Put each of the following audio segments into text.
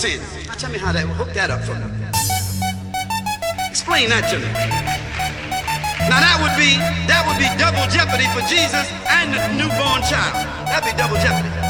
Now tell me how that, hook that up for me. Explain that to me. Now that would be, that would be double jeopardy for Jesus and the newborn child. That'd be double jeopardy.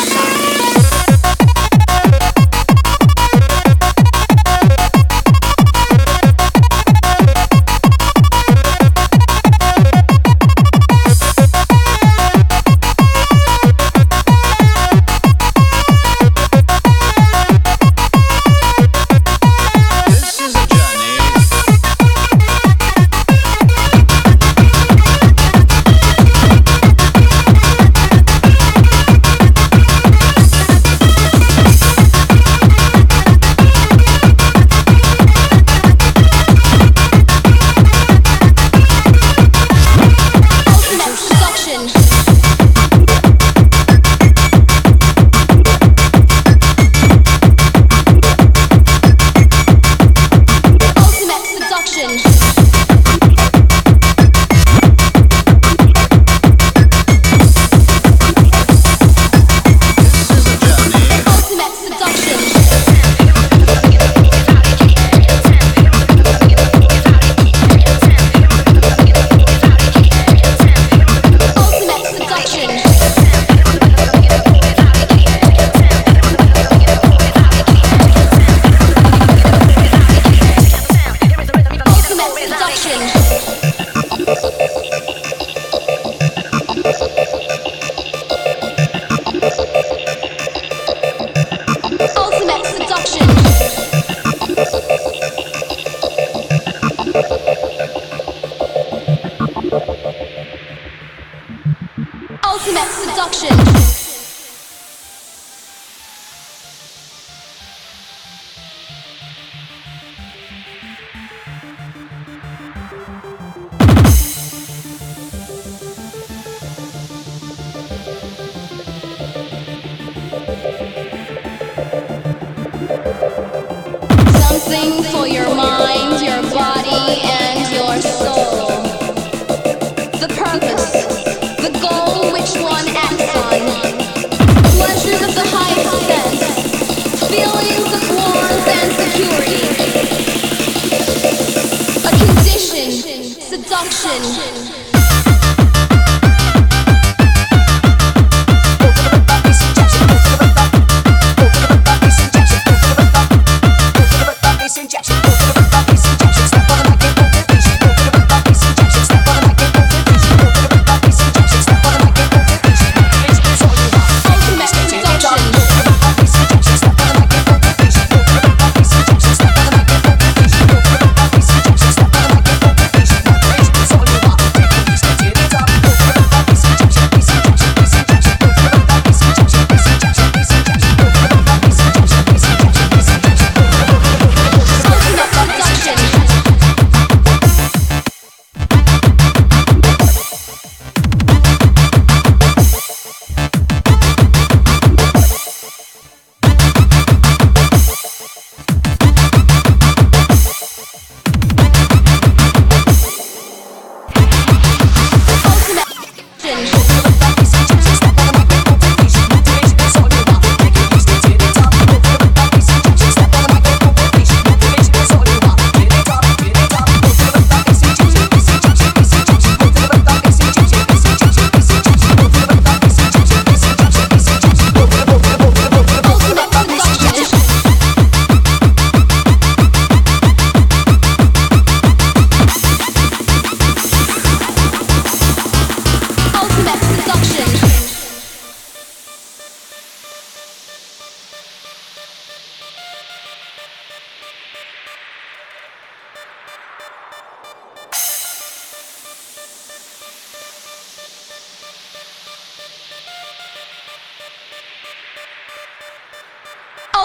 Something for your mind, your body, and your soul. The purpose, the goal which one acts on. Pleasures of the highest sense, feelings of warmth and security. A condition, seduction.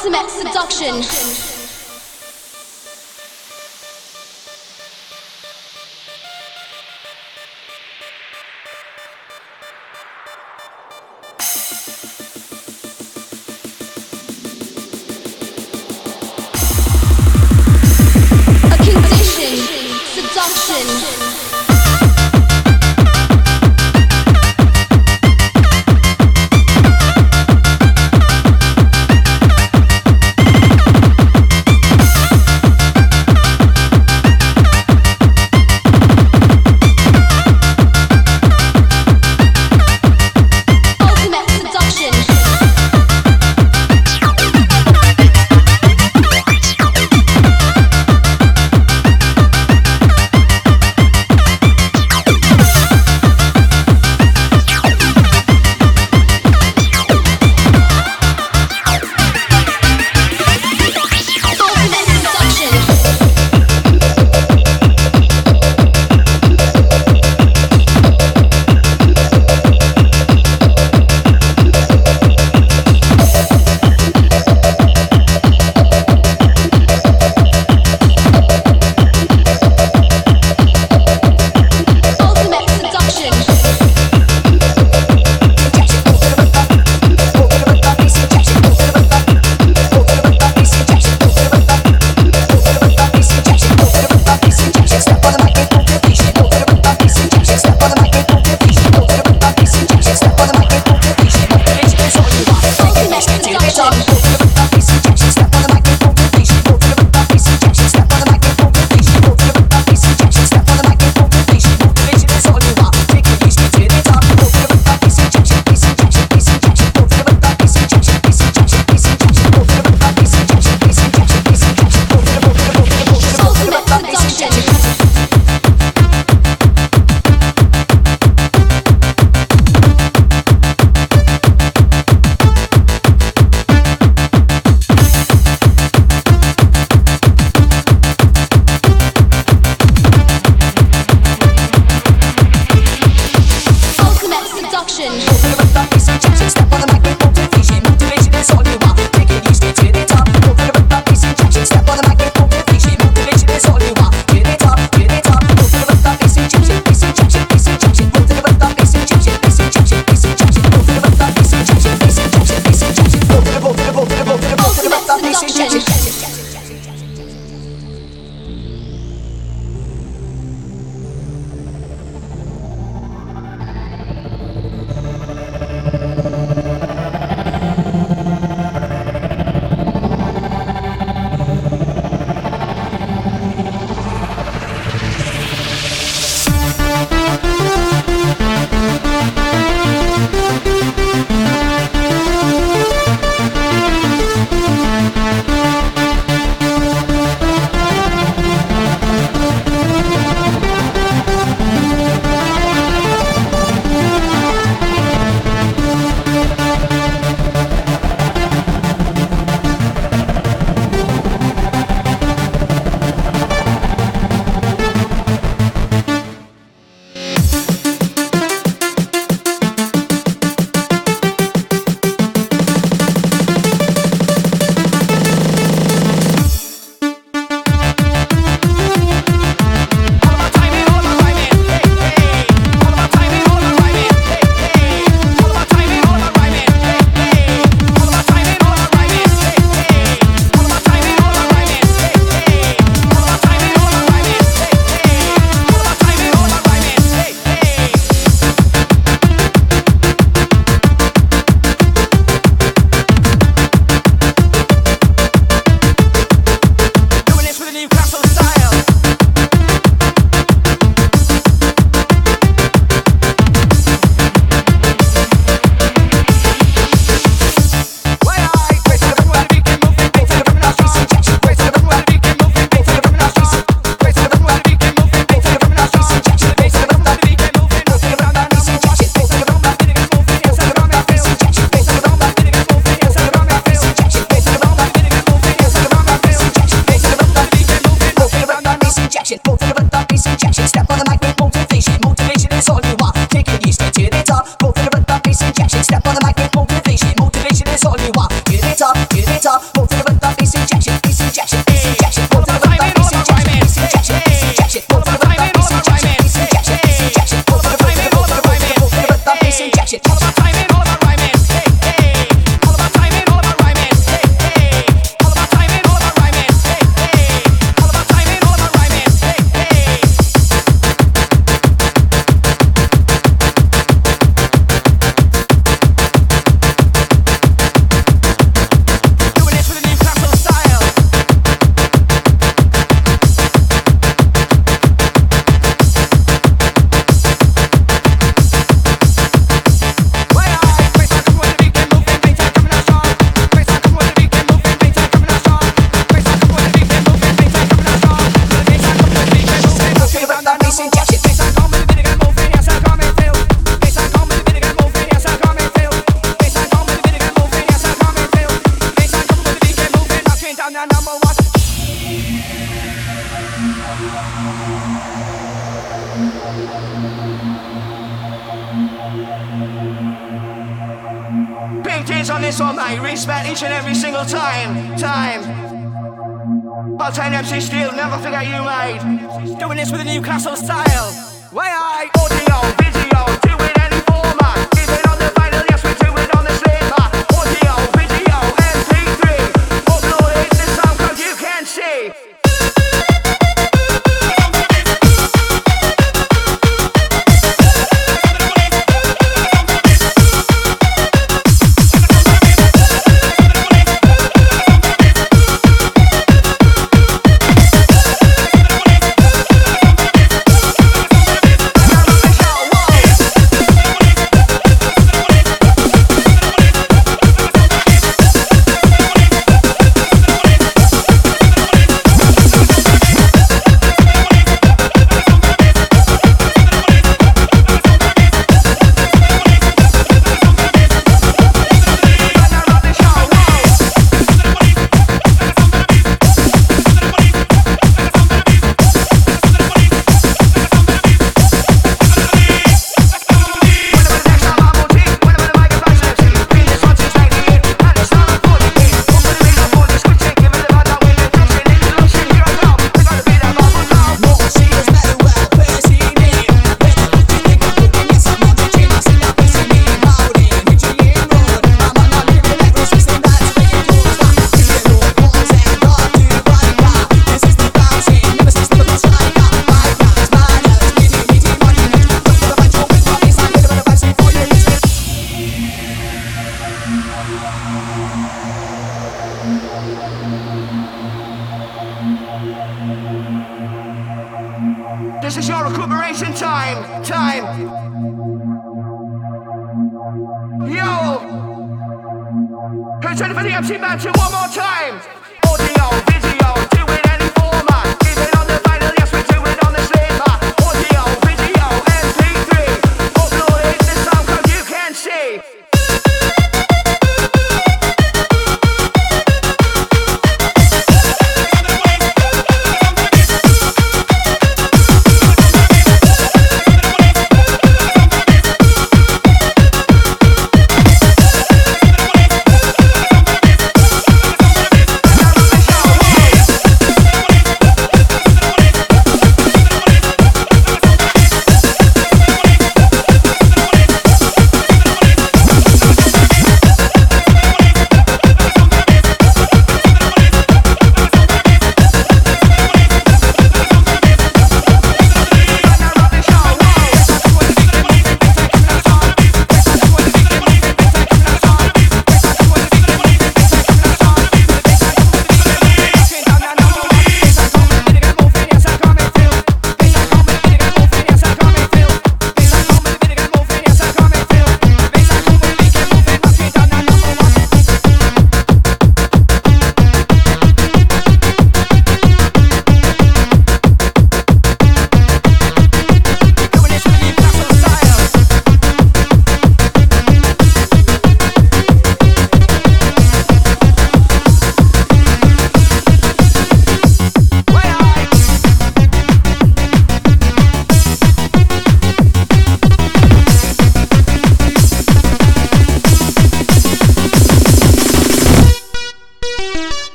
Ultimate seduction.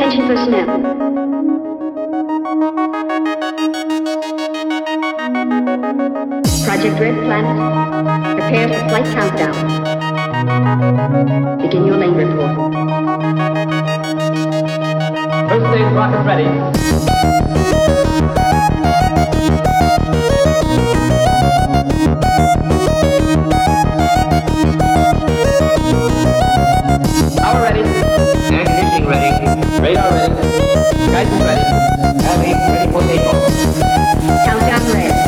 Attention personnel. Project Red Planet. Prepare for flight countdown. Begin your lane report. First stage rocket ready. ready. Red, ready? Ready for takeoff. Countdown red.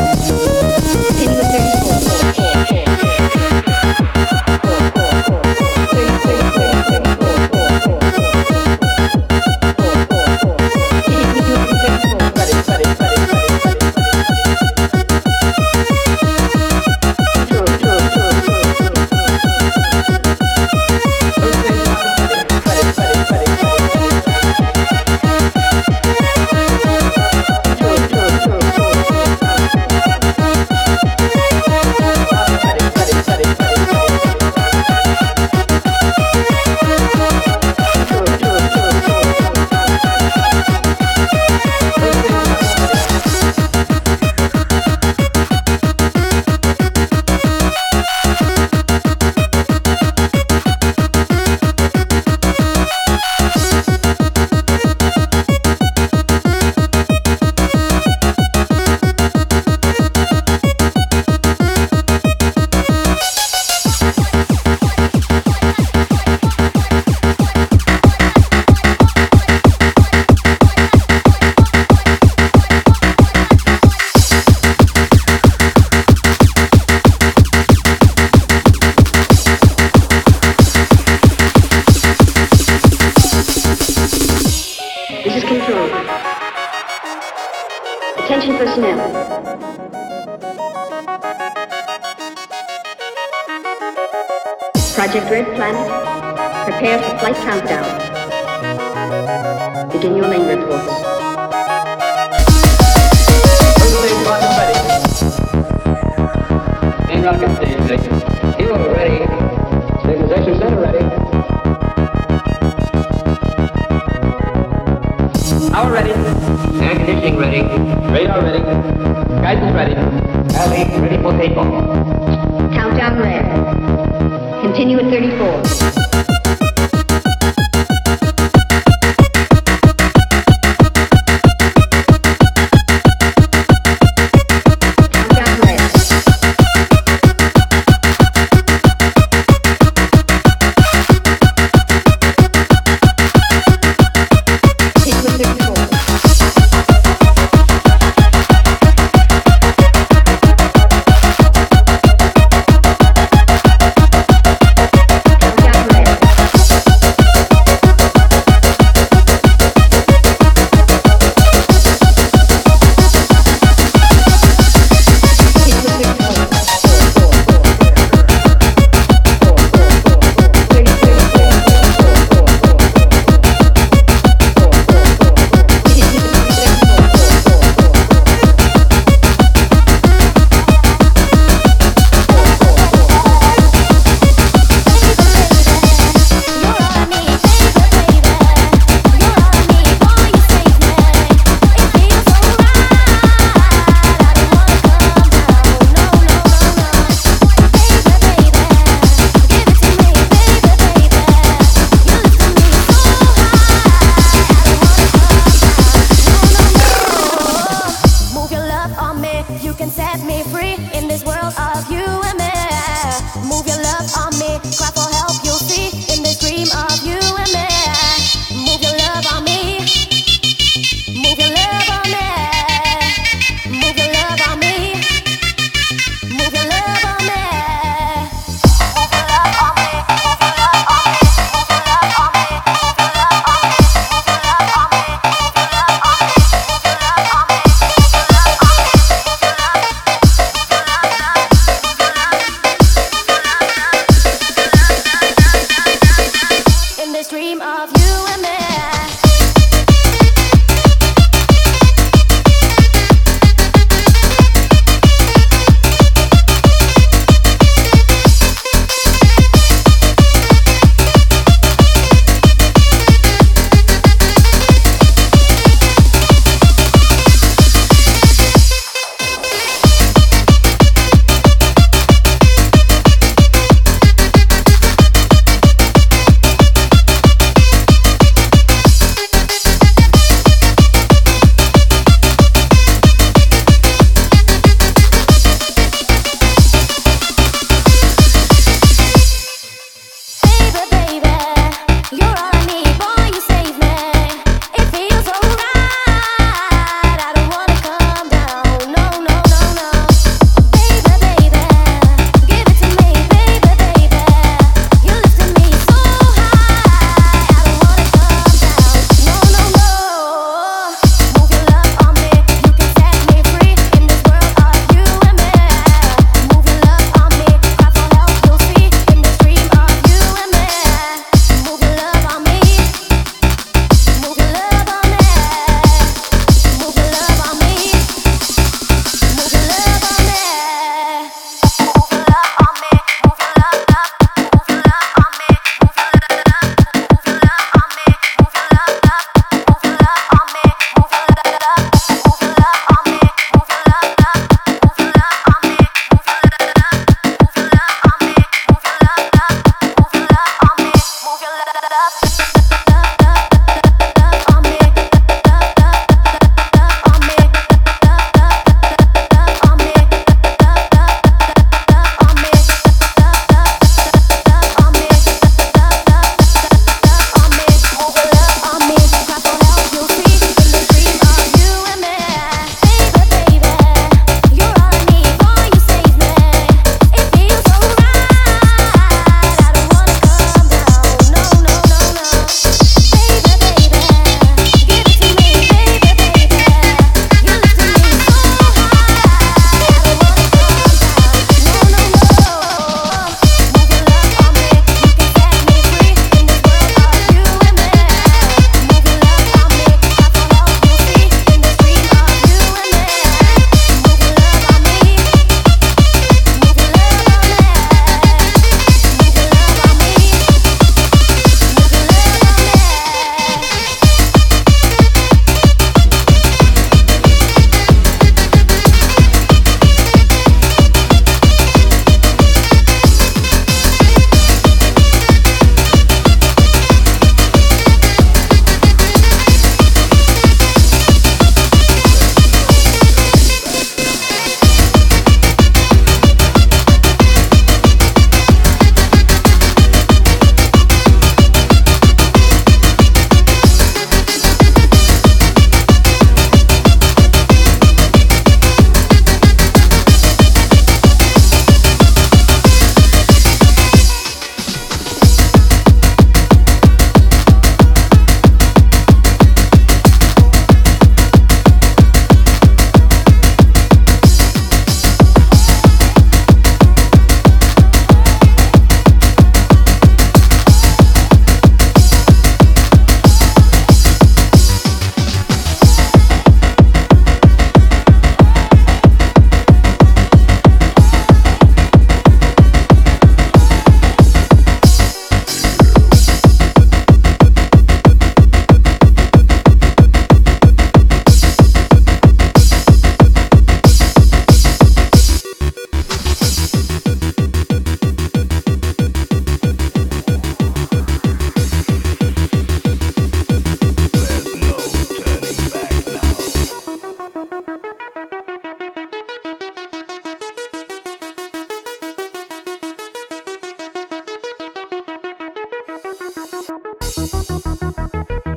どどどどど。